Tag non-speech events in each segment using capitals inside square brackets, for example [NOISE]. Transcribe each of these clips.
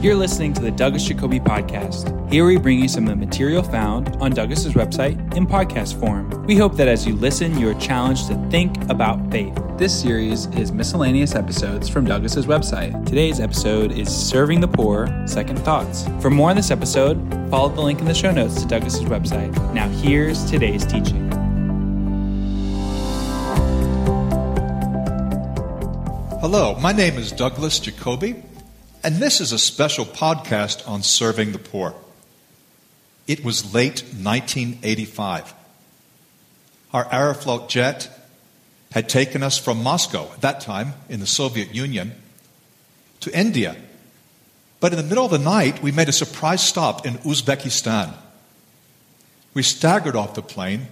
You're listening to the Douglas Jacoby Podcast. Here we bring you some of the material found on Douglas's website in podcast form. We hope that as you listen, you are challenged to think about faith. This series is miscellaneous episodes from Douglas's website. Today's episode is Serving the Poor Second Thoughts. For more on this episode, follow the link in the show notes to Douglas's website. Now, here's today's teaching. Hello, my name is Douglas Jacoby, and this is a special podcast on serving the poor. It was late 1985. Our Aeroflot jet had taken us from Moscow, at that time in the Soviet Union, to India. But in the middle of the night, we made a surprise stop in Uzbekistan. We staggered off the plane,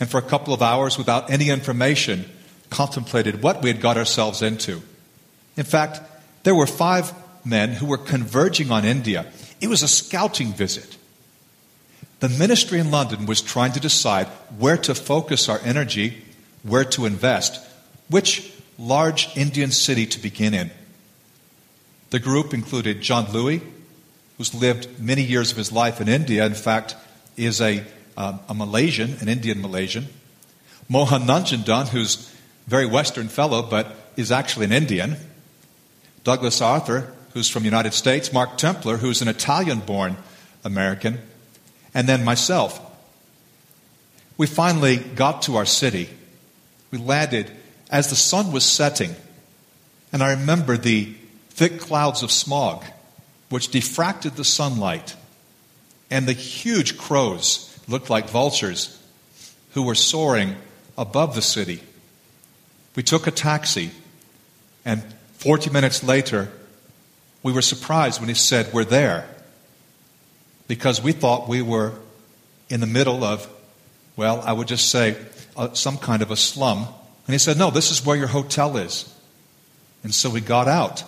and for a couple of hours, without any information, contemplated what we had got ourselves into. In fact, there were five men who were converging on India. It was a scouting visit. The ministry in London was trying to decide where to focus our energy, where to invest, which large Indian city to begin in. The group included John Louis, who's lived many years of his life in India, in fact, is a, uh, a Malaysian, an Indian Malaysian. Mohan Nanjandan, who's a very Western fellow, but is actually an Indian. Douglas Arthur, who's from the United States. Mark Templer, who's an Italian born American. And then myself. We finally got to our city. We landed as the sun was setting. And I remember the thick clouds of smog which diffracted the sunlight and the huge crows looked like vultures who were soaring above the city. We took a taxi, and 40 minutes later, we were surprised when he said, We're there. Because we thought we were in the middle of, well, I would just say, uh, some kind of a slum. And he said, No, this is where your hotel is. And so we got out.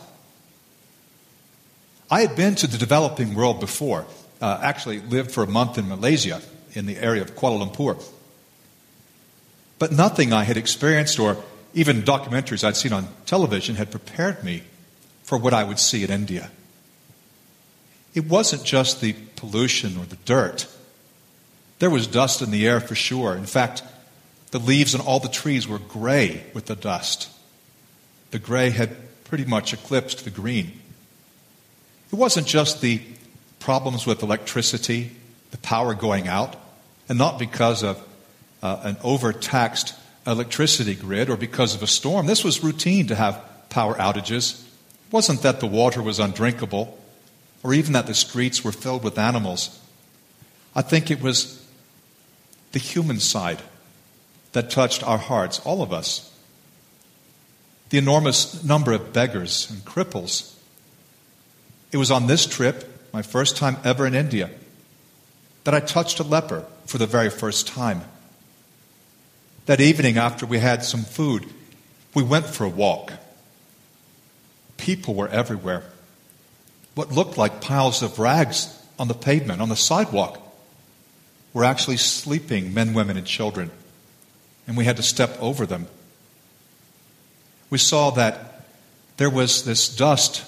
I had been to the developing world before, uh, actually lived for a month in Malaysia in the area of Kuala Lumpur. But nothing I had experienced or even documentaries I'd seen on television had prepared me for what I would see in India. It wasn't just the pollution or the dirt. There was dust in the air for sure. In fact, the leaves on all the trees were gray with the dust. The gray had pretty much eclipsed the green. It wasn't just the problems with electricity, the power going out, and not because of uh, an overtaxed electricity grid or because of a storm. This was routine to have power outages. It wasn't that the water was undrinkable or even that the streets were filled with animals. I think it was the human side that touched our hearts, all of us. The enormous number of beggars and cripples. It was on this trip, my first time ever in India, that I touched a leper for the very first time. That evening, after we had some food, we went for a walk. People were everywhere. What looked like piles of rags on the pavement, on the sidewalk, were actually sleeping men, women, and children. And we had to step over them. We saw that there was this dust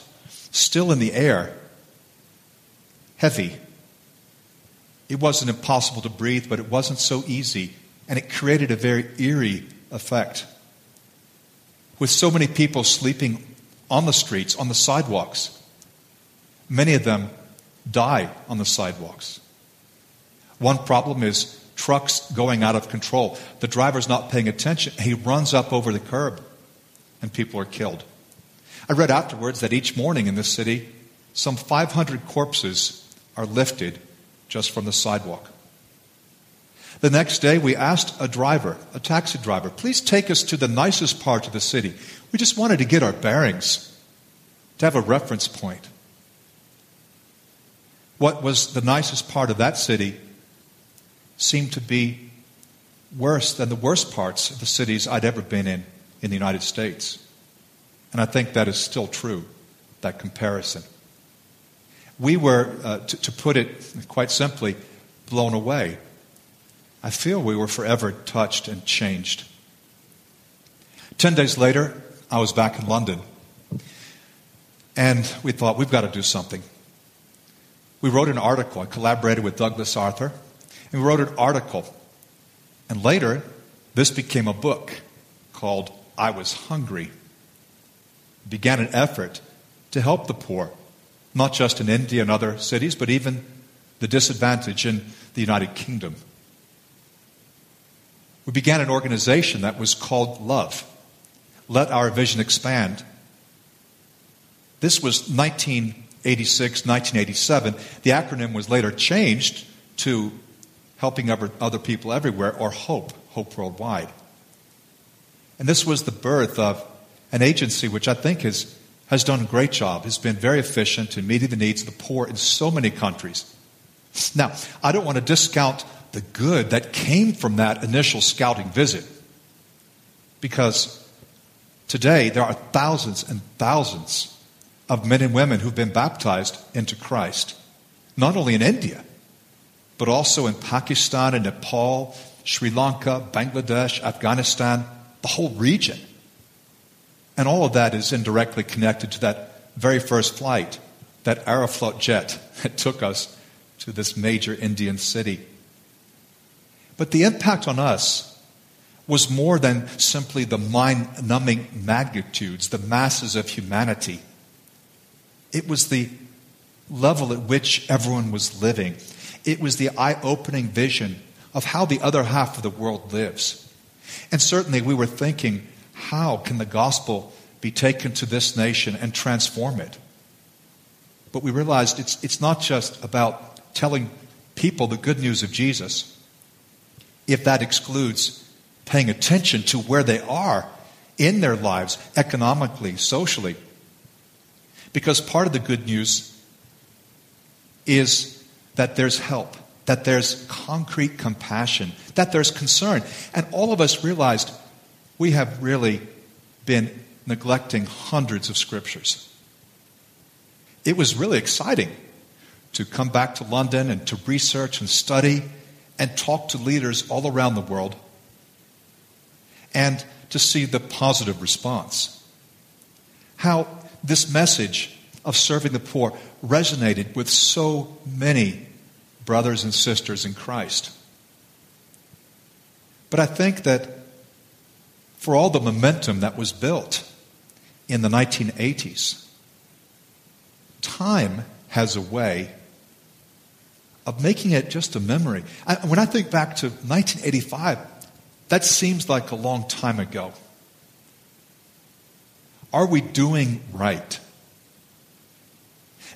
still in the air, heavy. It wasn't impossible to breathe, but it wasn't so easy and it created a very eerie effect. With so many people sleeping on the streets, on the sidewalks, many of them die on the sidewalks. One problem is trucks going out of control. The driver's not paying attention. He runs up over the curb, and people are killed. I read afterwards that each morning in this city, some 500 corpses are lifted just from the sidewalk. The next day, we asked a driver, a taxi driver, please take us to the nicest part of the city. We just wanted to get our bearings, to have a reference point. What was the nicest part of that city seemed to be worse than the worst parts of the cities I'd ever been in in the United States. And I think that is still true, that comparison. We were, uh, to, to put it quite simply, blown away I feel we were forever touched and changed. Ten days later, I was back in London. And we thought, we've got to do something. we wrote an article. I collaborated with Douglas Arthur, and we wrote an article. And later, this became a book called I Was Hungry. It began an effort to help the poor, not just in India and other cities, but even the disadvantaged in the United Kingdom. We began an organization that was called Love. Let Our Vision Expand. This was 1986, 1987. The acronym was later changed to Helping Other People Everywhere, or HOPE, Hope Worldwide. And this was the birth of an agency which I think has, has done a great job, has been very efficient in meeting the needs of the poor in so many countries. Now, I don't want to discount the good that came from that initial scouting visit because today there are thousands and thousands of men and women who've been baptized into Christ, not only in India, but also in Pakistan and Nepal, Sri Lanka, Bangladesh, Afghanistan, the whole region. And all of that is indirectly connected to that very first flight, that Aeroflot jet [LAUGHS] that took us to this major Indian city. But the impact on us was more than simply the mind numbing magnitudes, the masses of humanity. It was the level at which everyone was living. It was the eye opening vision of how the other half of the world lives. And certainly we were thinking, how can the gospel be taken to this nation and transform it? But we realized it's, it's not just about telling people the good news of Jesus, if that excludes paying attention to where they are in their lives, economically, socially. Because part of the good news is that there's help, that there's concrete compassion, that there's concern. And all of us realized we have really been neglecting hundreds of scriptures. It was really exciting to come back to London and to research and study and talk to leaders all around the world and to see the positive response. How this message of serving the poor resonated with so many brothers and sisters in Christ. But I think that for all the momentum that was built in the 1980s, time has a way of making it just a memory. I, when I think back to 1985, that seems like a long time ago. Are we doing right?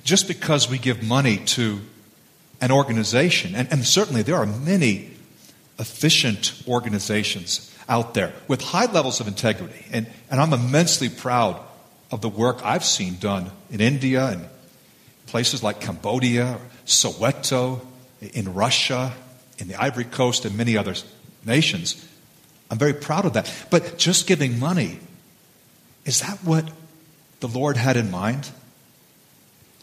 Just because we give money to an organization, and, and certainly there are many efficient organizations out there with high levels of integrity, and, and I'm immensely proud of the work I've seen done in India and places like Cambodia, Soweto, in Russia, in the Ivory Coast, and many other nations. I'm very proud of that. But just giving money, is that what the Lord had in mind?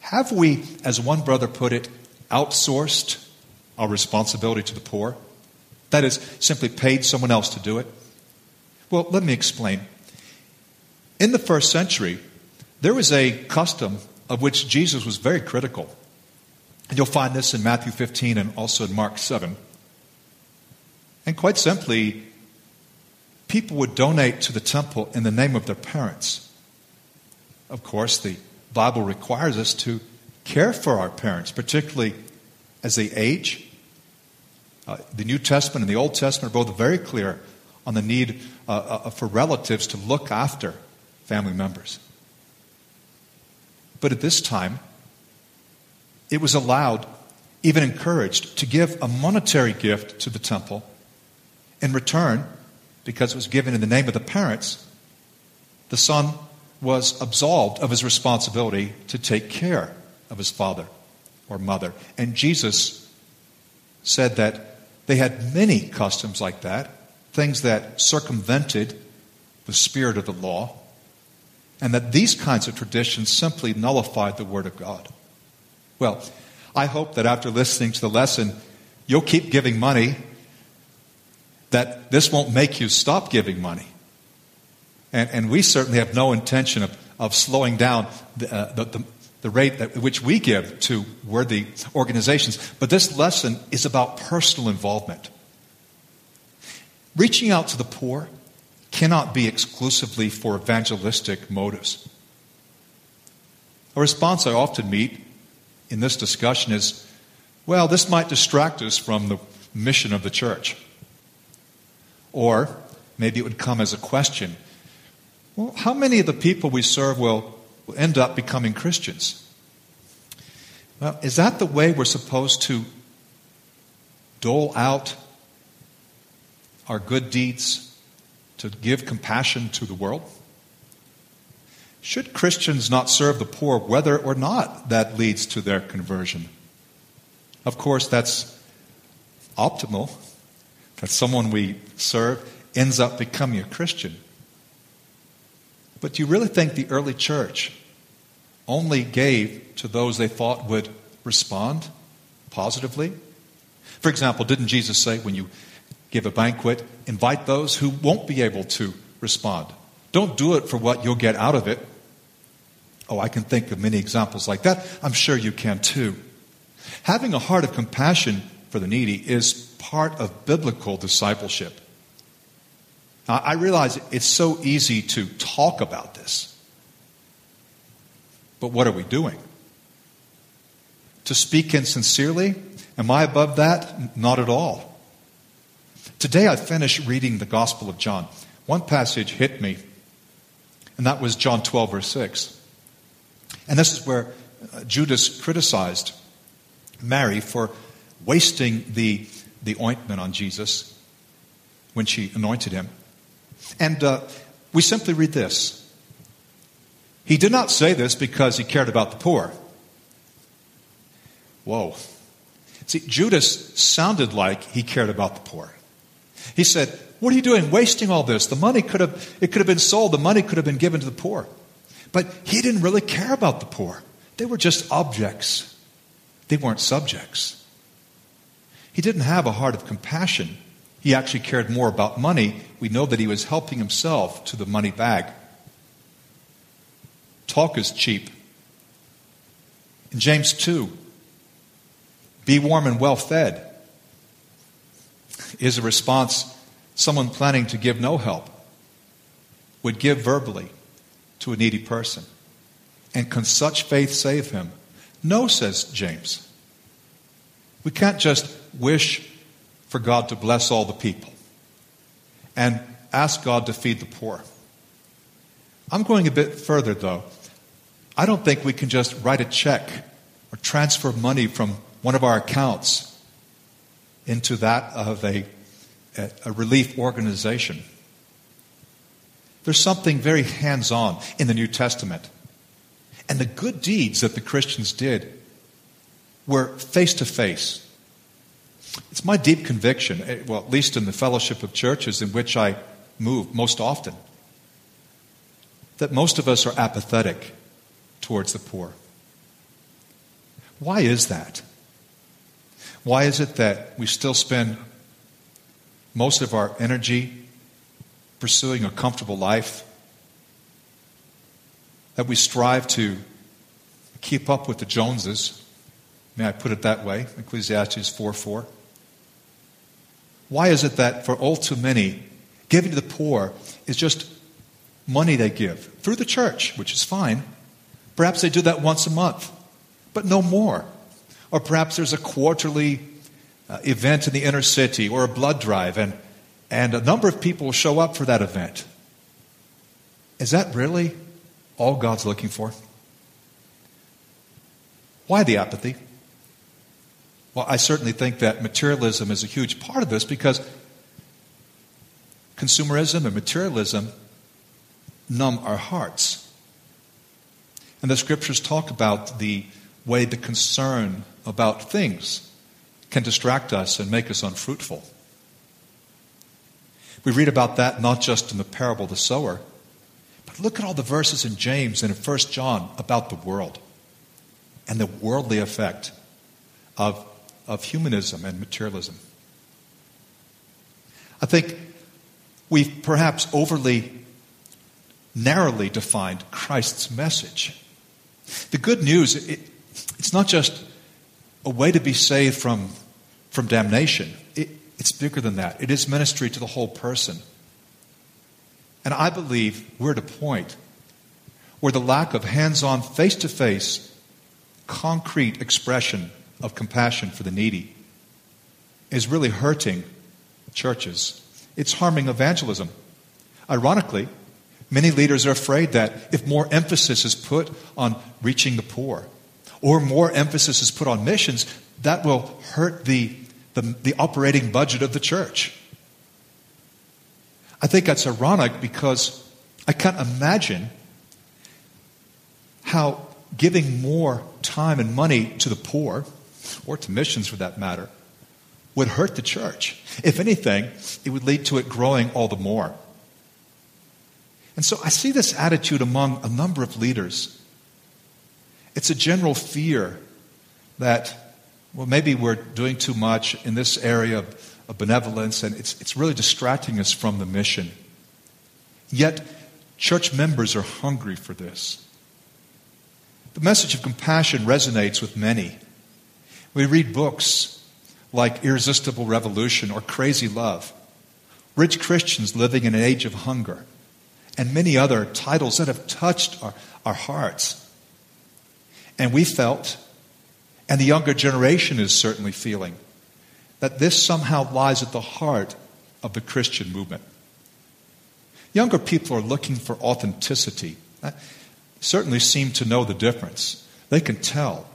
Have we, as one brother put it, outsourced our responsibility to the poor? That is, simply paid someone else to do it? Well, let me explain. In the first century, there was a custom of which Jesus was very critical. And you'll find this in Matthew 15 and also in Mark 7. And quite simply, people would donate to the temple in the name of their parents. Of course, the Bible requires us to care for our parents, particularly as they age. Uh, the New Testament and the Old Testament are both very clear on the need uh, uh, for relatives to look after family members. But at this time, it was allowed, even encouraged, to give a monetary gift to the temple. In return, because it was given in the name of the parents, the son was absolved of his responsibility to take care of his father or mother. And Jesus said that they had many customs like that, things that circumvented the spirit of the law and that these kinds of traditions simply nullified the Word of God. Well, I hope that after listening to the lesson, you'll keep giving money, that this won't make you stop giving money. And, and we certainly have no intention of, of slowing down the, uh, the, the, the rate at which we give to worthy organizations. But this lesson is about personal involvement. Reaching out to the poor cannot be exclusively for evangelistic motives. A response I often meet in this discussion is well, this might distract us from the mission of the church. Or maybe it would come as a question well, how many of the people we serve will, will end up becoming Christians? Well, is that the way we're supposed to dole out our good deeds to give compassion to the world? Should Christians not serve the poor whether or not that leads to their conversion? Of course, that's optimal, that someone we serve ends up becoming a Christian. But do you really think the early church only gave to those they thought would respond positively? For example, didn't Jesus say when you give a banquet, invite those who won't be able to respond? Don't do it for what you'll get out of it. Oh, I can think of many examples like that. I'm sure you can too. Having a heart of compassion for the needy is part of biblical discipleship. Now, I realize it's so easy to talk about this. But what are we doing? To speak insincerely? Am I above that? Not at all. Today I finished reading the Gospel of John. One passage hit me, and that was John 12, verse 6. And this is where uh, Judas criticized Mary for wasting the, the ointment on Jesus when she anointed him. And uh, we simply read this He did not say this because he cared about the poor. Whoa. See, Judas sounded like he cared about the poor. He said, What are you doing wasting all this? The money could have, it could have been sold, the money could have been given to the poor. But he didn't really care about the poor. They were just objects. They weren't subjects. He didn't have a heart of compassion. He actually cared more about money. We know that he was helping himself to the money bag. Talk is cheap. In James 2, be warm and well fed is a response someone planning to give no help would give verbally to a needy person. And can such faith save him? No, says James. We can't just wish for God to bless all the people and ask God to feed the poor. I'm going a bit further, though. I don't think we can just write a check or transfer money from one of our accounts into that of a, a relief organization. There's something very hands on in the New Testament and the good deeds that the Christians did were face to face. It's my deep conviction, eh, well, at least in the fellowship of churches in which I move most often, that most of us are apathetic towards the poor. Why is that? Why is it that we still spend most of our energy pursuing a comfortable life that we strive to keep up with the Joneses. May I put it that way? Ecclesiastes 4 4. Why is it that for all too many, giving to the poor is just money they give through the church, which is fine? Perhaps they do that once a month, but no more. Or perhaps there's a quarterly uh, event in the inner city or a blood drive, and, and a number of people show up for that event. Is that really all God's looking for? Why the apathy? Well, I certainly think that materialism is a huge part of this because consumerism and materialism numb our hearts. And the scriptures talk about the way the concern about things can distract us and make us unfruitful. We read about that not just in the parable of the sower, but look at all the verses in James and in 1 John about the world and the worldly effect of, of humanism and materialism. I think we've perhaps overly narrowly defined Christ's message. The good news, it, it's not just a way to be saved from, from damnation, it, it's bigger than that. It is ministry to the whole person. And I believe we're at a point where the lack of hands on, face to face, concrete expression of compassion for the needy is really hurting churches. It's harming evangelism. Ironically, many leaders are afraid that if more emphasis is put on reaching the poor or more emphasis is put on missions, that will hurt the, the, the operating budget of the church. I think that's ironic because I can't imagine how giving more time and money to the poor, or to missions for that matter, would hurt the church. If anything, it would lead to it growing all the more. And so I see this attitude among a number of leaders. It's a general fear that, well, maybe we're doing too much in this area of, of benevolence and it's, it's really distracting us from the mission. Yet, church members are hungry for this. The message of compassion resonates with many. We read books like Irresistible Revolution or Crazy Love, Rich Christians Living in an Age of Hunger, and many other titles that have touched our, our hearts. And we felt, and the younger generation is certainly feeling, that this somehow lies at the heart of the Christian movement. Younger people are looking for authenticity certainly seem to know the difference. They can tell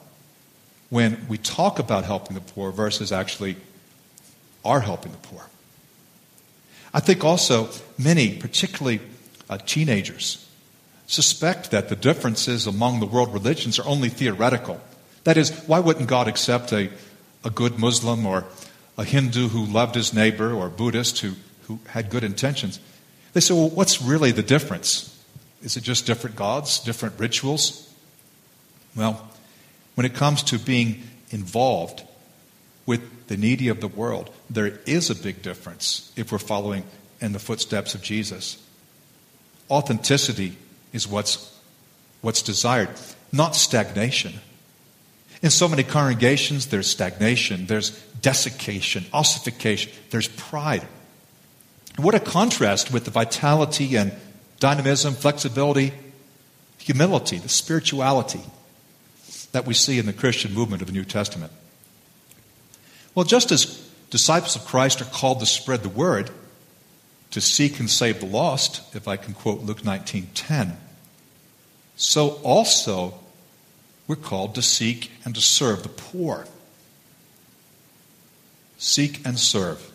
when we talk about helping the poor versus actually are helping the poor. I think also many, particularly uh, teenagers, suspect that the differences among the world religions are only theoretical. That is, why wouldn't God accept a, a good Muslim or a Hindu who loved his neighbor or a Buddhist who, who had good intentions? They say, well, what's really the difference? Is it just different gods, different rituals? Well, when it comes to being involved with the needy of the world, there is a big difference if we're following in the footsteps of Jesus. Authenticity is what's, what's desired, not stagnation. In so many congregations, there's stagnation, there's desiccation, ossification, there's pride. What a contrast with the vitality and dynamism, flexibility, humility, the spirituality that we see in the Christian movement of the New Testament. Well, just as disciples of Christ are called to spread the word, to seek and save the lost, if I can quote Luke 19:10, so also we're called to seek and to serve the poor. Seek and serve.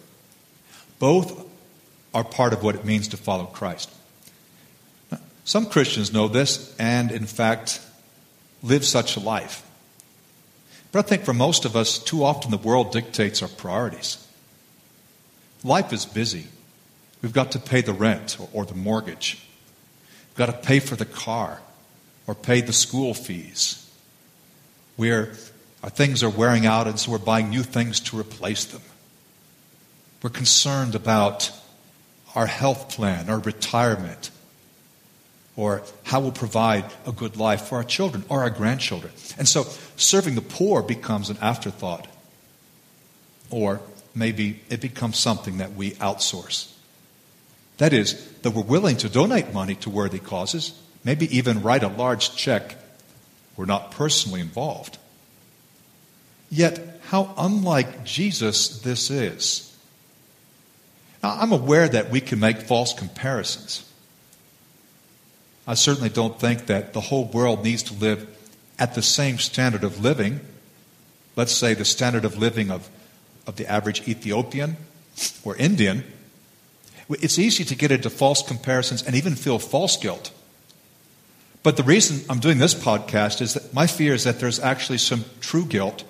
Both are part of what it means to follow Christ. Some Christians know this and, in fact, live such a life. But I think for most of us, too often the world dictates our priorities. Life is busy. We've got to pay the rent or, or the mortgage. We've got to pay for the car or pay the school fees. We're, our things are wearing out, and so we're buying new things to replace them. We're concerned about our health plan, our retirement, or how we'll provide a good life for our children or our grandchildren. And so serving the poor becomes an afterthought. Or maybe it becomes something that we outsource. That is, that we're willing to donate money to worthy causes, maybe even write a large check. We're not personally involved. Yet, how unlike Jesus this is. Now, I'm aware that we can make false comparisons. I certainly don't think that the whole world needs to live at the same standard of living. Let's say the standard of living of, of the average Ethiopian or Indian. It's easy to get into false comparisons and even feel false guilt. But the reason I'm doing this podcast is that my fear is that there's actually some true guilt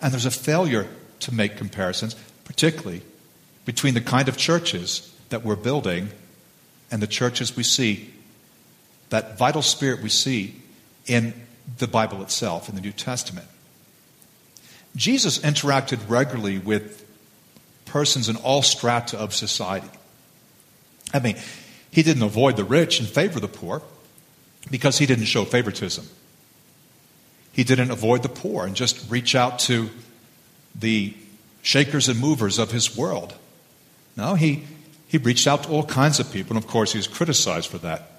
and there's a failure to make comparisons, particularly between the kind of churches that we're building and the churches we see that vital spirit we see in the Bible itself, in the New Testament. Jesus interacted regularly with persons in all strata of society. I mean, he didn't avoid the rich and favor the poor because he didn't show favoritism. He didn't avoid the poor and just reach out to the shakers and movers of his world. No, he, he reached out to all kinds of people, and of course, he was criticized for that.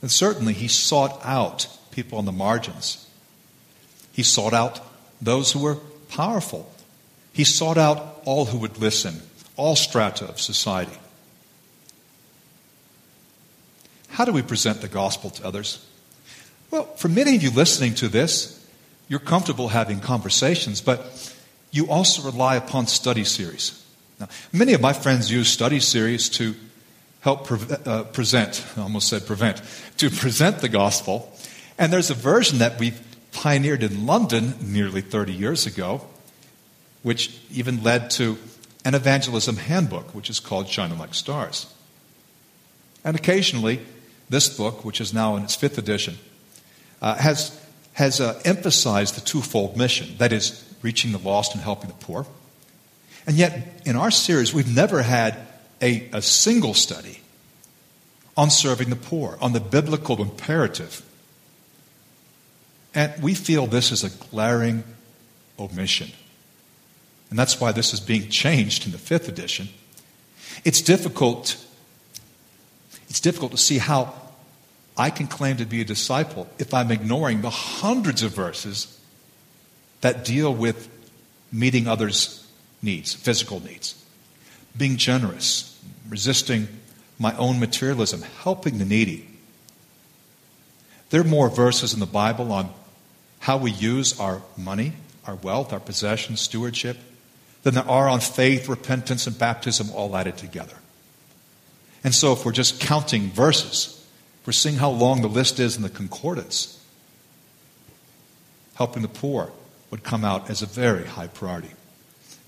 And certainly, he sought out people on the margins. He sought out those who were powerful. He sought out all who would listen, all strata of society. How do we present the gospel to others? Well, for many of you listening to this, you're comfortable having conversations, but you also rely upon study series. Now, many of my friends use study series to help pre- uh, present, I almost said prevent, to present the gospel. And there's a version that we pioneered in London nearly 30 years ago, which even led to an evangelism handbook, which is called Shining Like Stars. And occasionally, this book, which is now in its fifth edition, uh, has, has uh, emphasized the twofold mission that is, reaching the lost and helping the poor. And yet, in our series, we've never had a, a single study on serving the poor, on the biblical imperative. And we feel this is a glaring omission. And that's why this is being changed in the fifth edition. It's difficult, it's difficult to see how I can claim to be a disciple if I'm ignoring the hundreds of verses that deal with meeting others' needs, physical needs, being generous, resisting my own materialism, helping the needy. There are more verses in the Bible on how we use our money, our wealth, our possessions, stewardship, than there are on faith, repentance, and baptism all added together. And so, if we're just counting verses, we're seeing how long the list is in the concordance. Helping the poor would come out as a very high priority.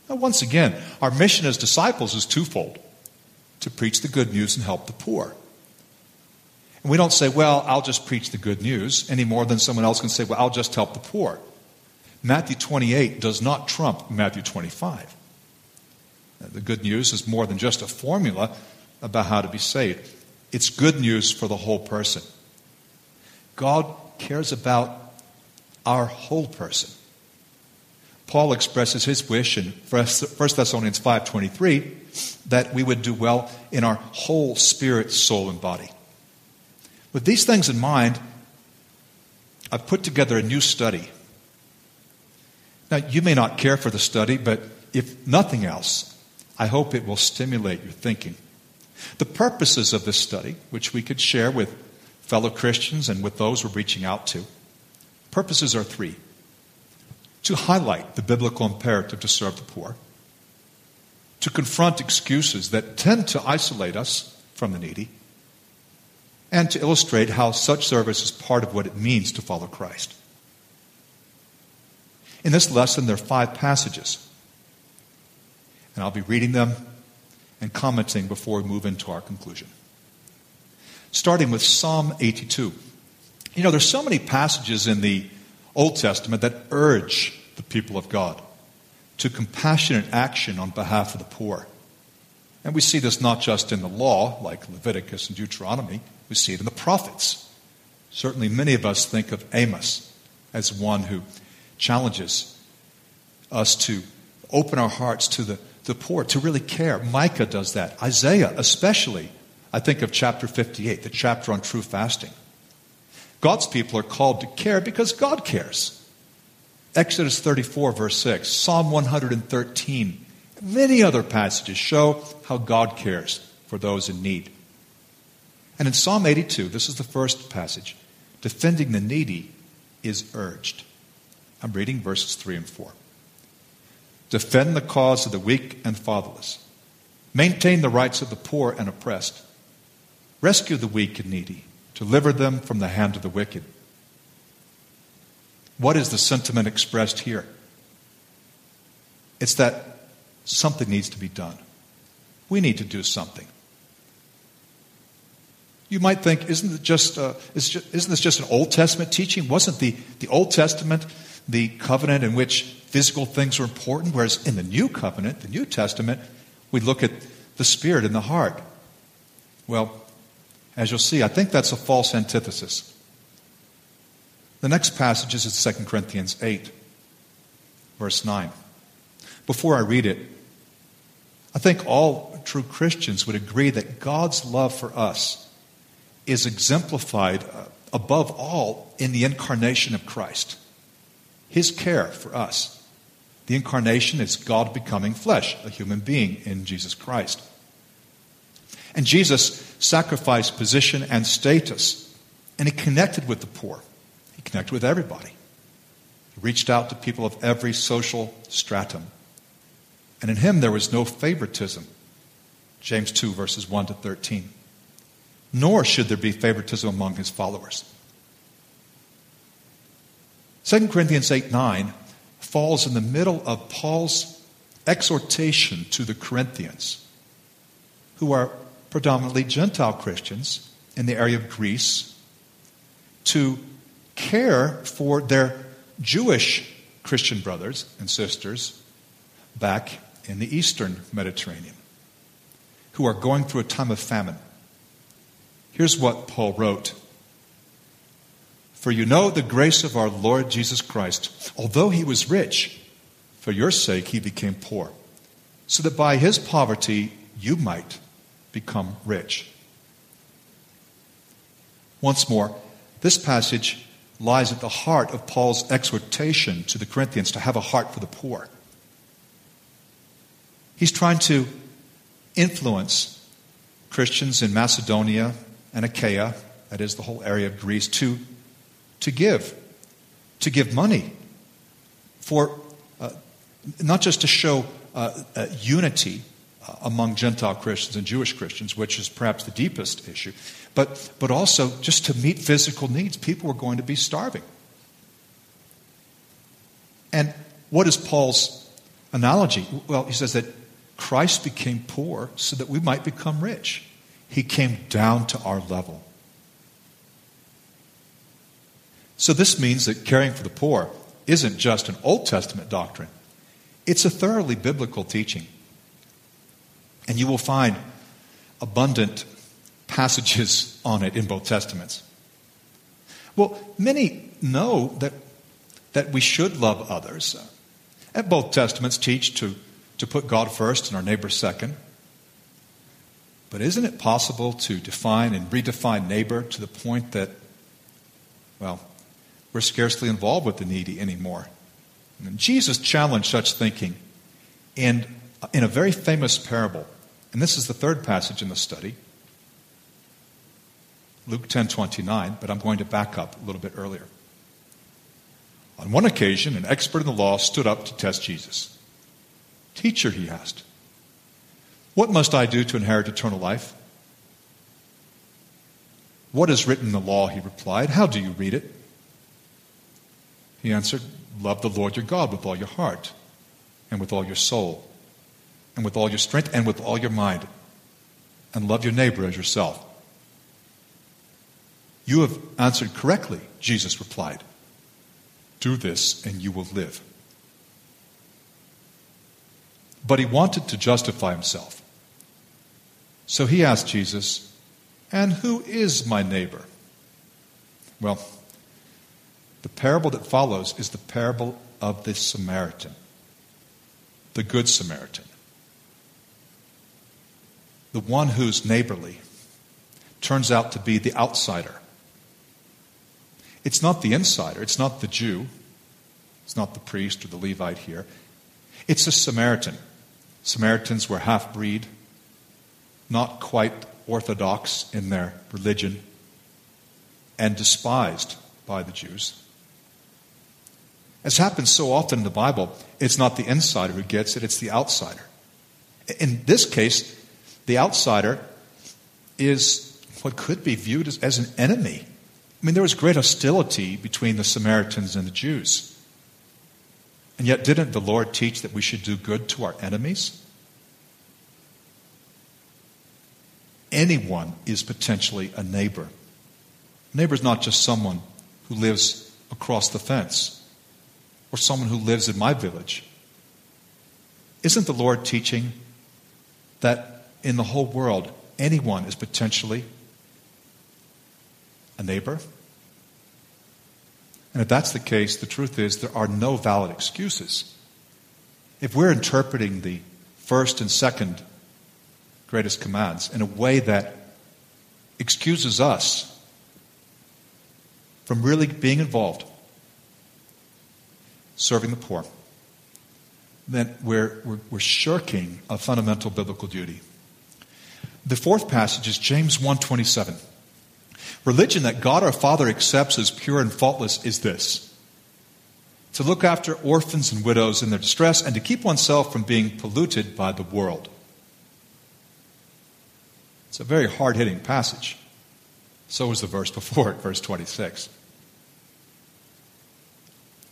Now, once again, our mission as disciples is twofold to preach the good news and help the poor. And we don't say, well, I'll just preach the good news any more than someone else can say, well, I'll just help the poor. Matthew 28 does not trump Matthew 25. The good news is more than just a formula about how to be saved. It's good news for the whole person. God cares about our whole person. Paul expresses his wish in 1 Thessalonians 5:23 that we would do well in our whole spirit, soul and body. With these things in mind, I've put together a new study. Now, you may not care for the study, but if nothing else, I hope it will stimulate your thinking. The purposes of this study, which we could share with fellow Christians and with those we're reaching out to, purposes are three to highlight the biblical imperative to serve the poor, to confront excuses that tend to isolate us from the needy, and to illustrate how such service is part of what it means to follow Christ. In this lesson, there are five passages, and I'll be reading them and commenting before we move into our conclusion. Starting with Psalm 82. You know, there's so many passages in the Old Testament that urge the people of God to compassionate action on behalf of the poor. And we see this not just in the law, like Leviticus and Deuteronomy, we see it in the prophets. Certainly, many of us think of Amos as one who challenges us to open our hearts to the the poor, to really care. Micah does that. Isaiah, especially. I think of chapter 58, the chapter on true fasting. God's people are called to care because God cares. Exodus 34, verse 6, Psalm 113, many other passages show how God cares for those in need. And in Psalm 82, this is the first passage, defending the needy is urged. I'm reading verses 3 and 4. Defend the cause of the weak and fatherless. Maintain the rights of the poor and oppressed. Rescue the weak and needy. Deliver them from the hand of the wicked. What is the sentiment expressed here? It's that something needs to be done. We need to do something. You might think, isn't, it just, uh, isn't this just an Old Testament teaching? Wasn't the, the Old Testament the covenant in which physical things were important, whereas in the New Covenant, the New Testament, we look at the Spirit and the heart. Well, as you'll see, I think that's a false antithesis. The next passage is in 2 Corinthians 8, verse 9. Before I read it, I think all true Christians would agree that God's love for us is exemplified uh, above all in the incarnation of Christ. His care for us. The incarnation is God becoming flesh, a human being in Jesus Christ. And Jesus sacrificed position and status, and he connected with the poor. He connected with everybody. He reached out to people of every social stratum. And in him there was no favoritism. James 2, verses 1 to 13. Nor should there be favoritism among his followers. 2 Corinthians 8 9 falls in the middle of Paul's exhortation to the Corinthians, who are predominantly Gentile Christians in the area of Greece, to care for their Jewish Christian brothers and sisters back in the eastern Mediterranean who are going through a time of famine. Here's what Paul wrote For you know the grace of our Lord Jesus Christ. Although he was rich, for your sake he became poor, so that by his poverty you might become rich. Once more, this passage lies at the heart of Paul's exhortation to the Corinthians to have a heart for the poor. He's trying to influence Christians in Macedonia and Achaia, that is the whole area of Greece, to, to give, to give money for uh, not just to show uh, uh, unity Uh, among Gentile Christians and Jewish Christians, which is perhaps the deepest issue, but, but also just to meet physical needs. People were going to be starving. And what is Paul's analogy? Well, he says that Christ became poor so that we might become rich. He came down to our level. So, this means that caring for the poor isn't just an Old Testament doctrine, it's a thoroughly biblical teaching. And you will find abundant passages on it in both Testaments. Well, many know that, that we should love others. And both Testaments teach to to put God first and our neighbor second. But isn't it possible to define and redefine neighbor to the point that, well, we're scarcely involved with the needy anymore? And Jesus challenged such thinking in, in a very famous parable. And this is the third passage in the study. Luke 10:29, but I'm going to back up a little bit earlier. On one occasion, an expert in the law stood up to test Jesus. Teacher, he asked, what must I do to inherit eternal life? What is written in the law? He replied. How do you read it? He answered, Love the Lord your God with all your heart, and with all your soul, and with all your strength, and with all your mind, and love your neighbor as yourself. You have answered correctly, Jesus replied. Do this, and you will live. But he wanted to justify himself. So he asked Jesus, And who is my neighbor? Well, the parable that follows is the parable of the Samaritan, the Good Samaritan, the one who's neighborly turns out to be the outsider. It's not the insider, it's not the Jew, it's not the priest or the Levite here, it's a Samaritan. Samaritans were half breed, not quite orthodox in their religion, and despised by the Jews. As happens so often in the Bible, it's not the insider who gets it, it's the outsider. In this case, the outsider is what could be viewed as, as an enemy. I mean, there was great hostility between the Samaritans and the Jews. And yet, didn't the Lord teach that we should do good to our enemies? Anyone is potentially a neighbor. Neighbor is not just someone who lives across the fence or someone who lives in my village. Isn't the Lord teaching that in the whole world, anyone is potentially a neighbor? And if that's the case, the truth is there are no valid excuses. If we're interpreting the first and second greatest commands in a way that excuses us from really being involved, serving the poor, then we're, we're, we're shirking a fundamental biblical duty. The fourth passage is James 1:27. Religion that God our Father accepts as pure and faultless is this to look after orphans and widows in their distress and to keep oneself from being polluted by the world. It's a very hard hitting passage. So is the verse before it, [LAUGHS] verse 26.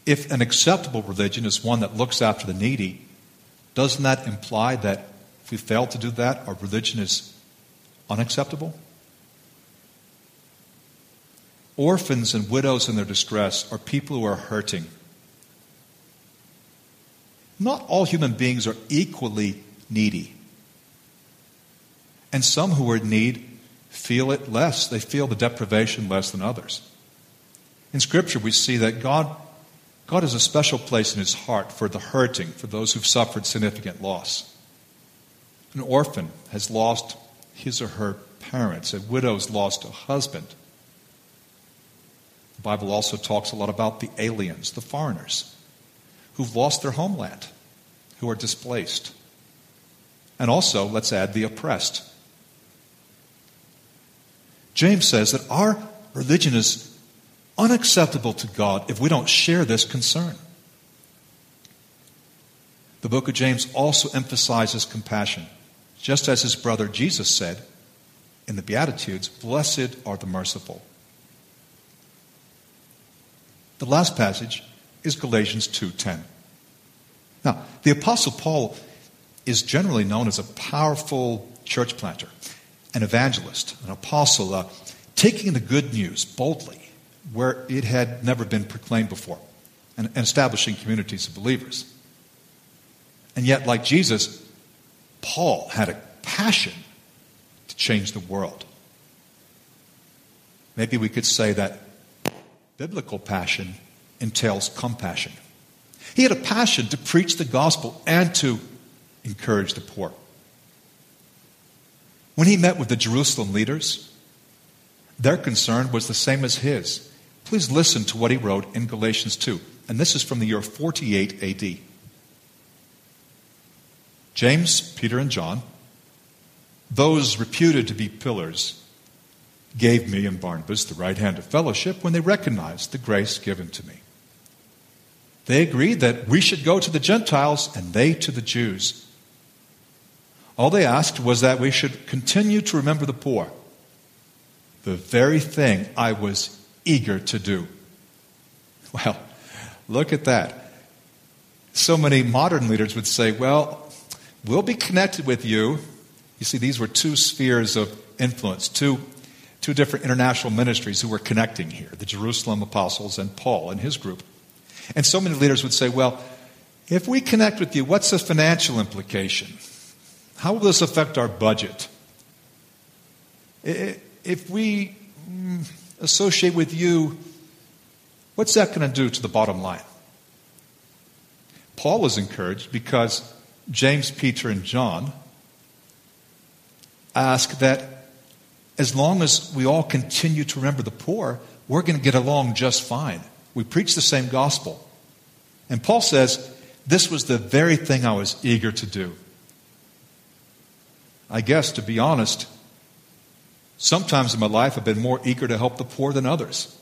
If an acceptable religion is one that looks after the needy, doesn't that imply that if we fail to do that, our religion is unacceptable? Orphans and widows in their distress are people who are hurting. Not all human beings are equally needy. And some who are in need feel it less. They feel the deprivation less than others. In Scripture, we see that God, God has a special place in his heart for the hurting, for those who've suffered significant loss. An orphan has lost his or her parents, a widow's lost a husband. The Bible also talks a lot about the aliens, the foreigners, who've lost their homeland, who are displaced. And also, let's add, the oppressed. James says that our religion is unacceptable to God if we don't share this concern. The book of James also emphasizes compassion, just as his brother Jesus said in the Beatitudes Blessed are the merciful. The last passage is Galatians 2:10. Now, the apostle Paul is generally known as a powerful church planter, an evangelist, an apostle, uh, taking the good news boldly where it had never been proclaimed before, and, and establishing communities of believers. And yet, like Jesus, Paul had a passion to change the world. Maybe we could say that Biblical passion entails compassion. He had a passion to preach the gospel and to encourage the poor. When he met with the Jerusalem leaders, their concern was the same as his. Please listen to what he wrote in Galatians 2. And this is from the year 48 AD. James, Peter, and John, those reputed to be pillars gave me and Barnabas the right hand of fellowship when they recognized the grace given to me. They agreed that we should go to the Gentiles and they to the Jews. All they asked was that we should continue to remember the poor, the very thing I was eager to do. Well, look at that. So many modern leaders would say, well, we'll be connected with you. You see, these were two spheres of influence, two two different international ministries who were connecting here the Jerusalem apostles and Paul and his group. And so many leaders would say, well, if we connect with you, what's the financial implication? How will this affect our budget? If we mm, associate with you, what's that going to do to the bottom line? Paul was encouraged because James, Peter, and John ask that as long as we all continue to remember the poor, we're going to get along just fine. We preach the same gospel. And Paul says, This was the very thing I was eager to do. I guess, to be honest, sometimes in my life I've been more eager to help the poor than others.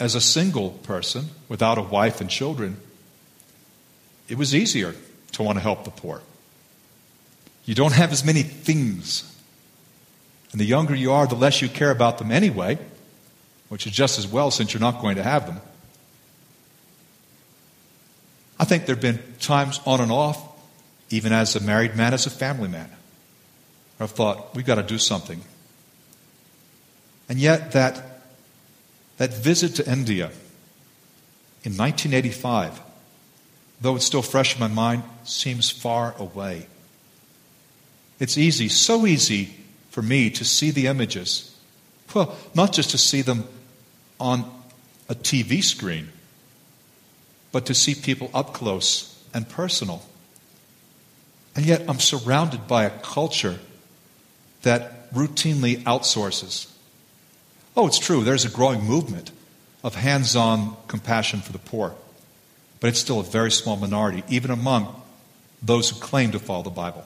As a single person without a wife and children, it was easier to want to help the poor. You don't have as many things and the younger you are, the less you care about them anyway, which is just as well since you're not going to have them. I think there have been times on and off, even as a married man, as a family man, I've thought, we've got to do something. And yet, that, that visit to India in 1985, though it's still fresh in my mind, seems far away. It's easy, so easy for me to see the images. Well, not just to see them on a TV screen, but to see people up close and personal. And yet I'm surrounded by a culture that routinely outsources. Oh, it's true, there's a growing movement of hands on compassion for the poor, but it's still a very small minority, even among those who claim to follow the Bible.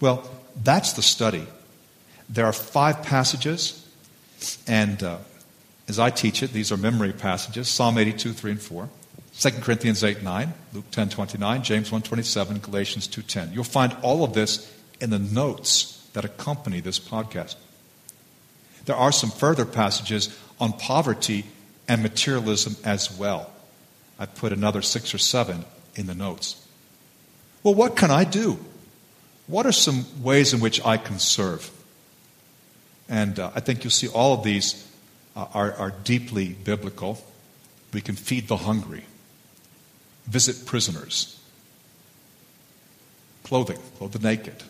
Well, that's the study. There are five passages, and uh, as I teach it, these are memory passages Psalm 82, 3 and 4. 2 Corinthians 8, 9, Luke 10, 29, James 1, 27, Galatians 2, 10. You'll find all of this in the notes that accompany this podcast. There are some further passages on poverty and materialism as well. I put another six or seven in the notes. Well, what can I do? What are some ways in which I can serve? And uh, I think you'll see all of these uh, are, are deeply biblical. We can feed the hungry, visit prisoners, clothing, clothe the naked,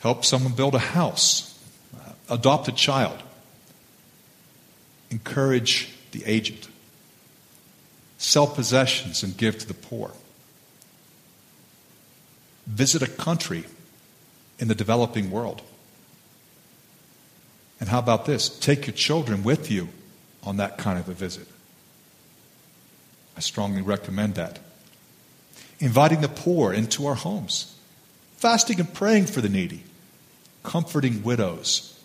help someone build a house, uh, adopt a child, encourage the aged, sell possessions and give to the poor, visit a country in the developing world. And how about this? Take your children with you on that kind of a visit. I strongly recommend that. Inviting the poor into our homes, fasting and praying for the needy, comforting widows,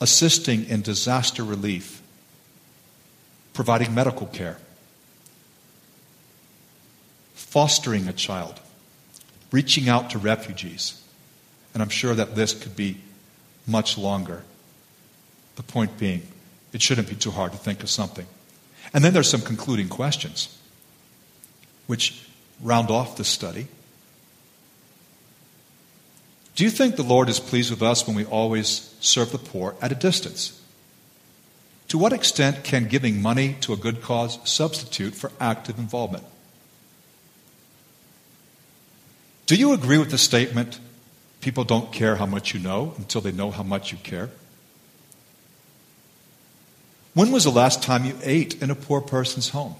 assisting in disaster relief, providing medical care, fostering a child, reaching out to refugees. And I'm sure that list could be much longer. The point being, it shouldn't be too hard to think of something. And then there's some concluding questions, which round off the study. Do you think the Lord is pleased with us when we always serve the poor at a distance? To what extent can giving money to a good cause substitute for active involvement? Do you agree with the statement People don't care how much you know until they know how much you care. When was the last time you ate in a poor person's home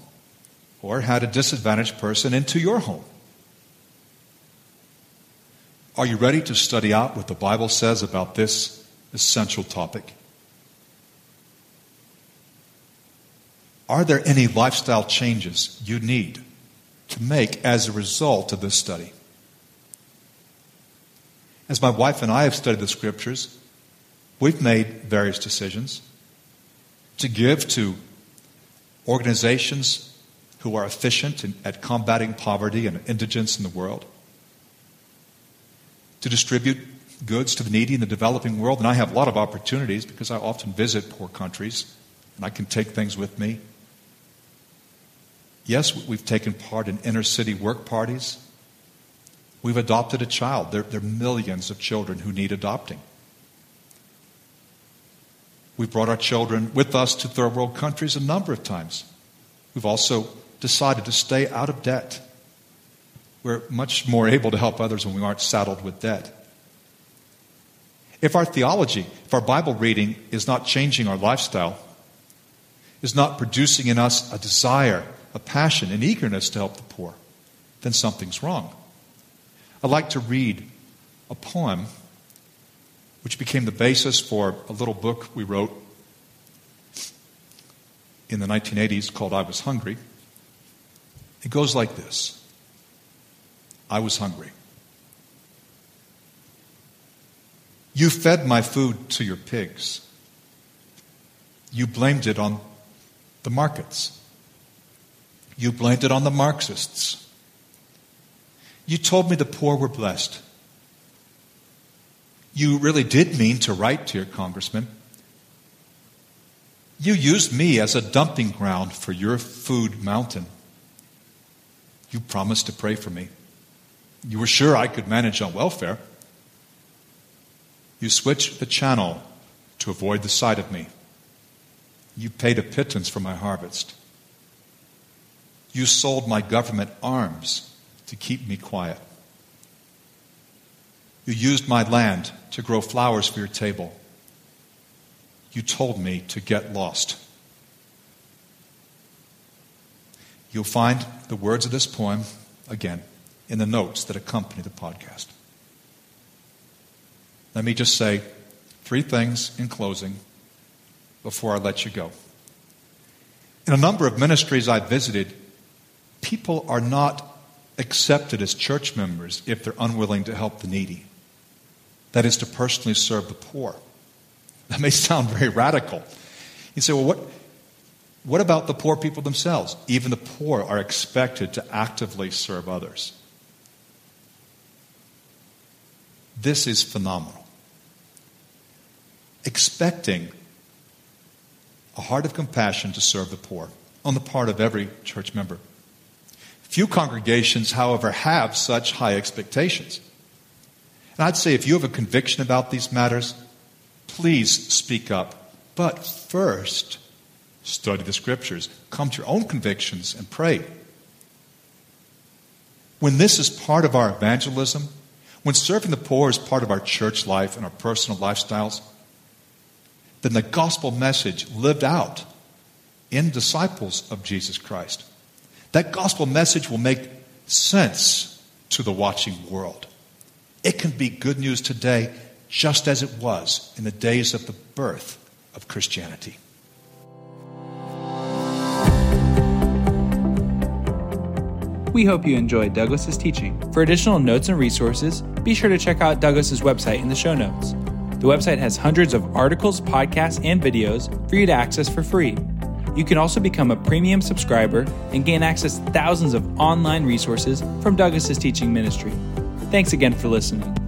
or had a disadvantaged person into your home? Are you ready to study out what the Bible says about this essential topic? Are there any lifestyle changes you need to make as a result of this study? As my wife and I have studied the scriptures, we've made various decisions to give to organizations who are efficient in, at combating poverty and indigence in the world, to distribute goods to the needy in the developing world. And I have a lot of opportunities because I often visit poor countries and I can take things with me. Yes, we've taken part in inner city work parties We've adopted a child. There, there, are millions of children who need adopting. We've brought our children with us to third world countries a number of times. We've also decided to stay out of debt. We're much more able to help others when we aren't saddled with debt. If our theology, if our Bible reading is not changing our lifestyle, is not producing in us a desire, a passion, an eagerness to help the poor, then something's wrong. I'd like to read a poem which became the basis for a little book we wrote in the 1980s called I Was Hungry. It goes like this I was hungry. You fed my food to your pigs. You blamed it on the markets. You blamed it on the Marxists. You told me the poor were blessed. You really did mean to write to your congressman. You used me as a dumping ground for your food mountain. You promised to pray for me. You were sure I could manage on welfare. You switched the channel to avoid the sight of me. You paid a pittance for my harvest. You sold my government arms to keep me quiet. You used my land to grow flowers for your table. you told me to get lost. You'll find the words of this poem, again, in the notes that accompany the podcast. Let me just say three things in closing before I let you go. In a number of ministries I've visited, people are not accepted as church members if they're unwilling to help the needy. That is, to personally serve the poor. That may sound very radical. You say, well, what, what about the poor people themselves? Even the poor are expected to actively serve others. This is phenomenal. Expecting a heart of compassion to serve the poor on the part of every church member. Few congregations, however, have such high expectations. And I'd say if you have a conviction about these matters, please speak up. But first, study the scriptures, come to your own convictions, and pray. When this is part of our evangelism, when serving the poor is part of our church life and our personal lifestyles, then the gospel message lived out in disciples of Jesus Christ. That gospel message will make sense to the watching world. It can be good news today just as it was in the days of the birth of Christianity. We hope you enjoyed Douglas's teaching. For additional notes and resources, be sure to check out Douglas's website in the show notes. The website has hundreds of articles, podcasts, and videos for you to access for free. You can also become a premium subscriber and gain access to thousands of online resources from Douglas's teaching ministry. Thanks again for listening.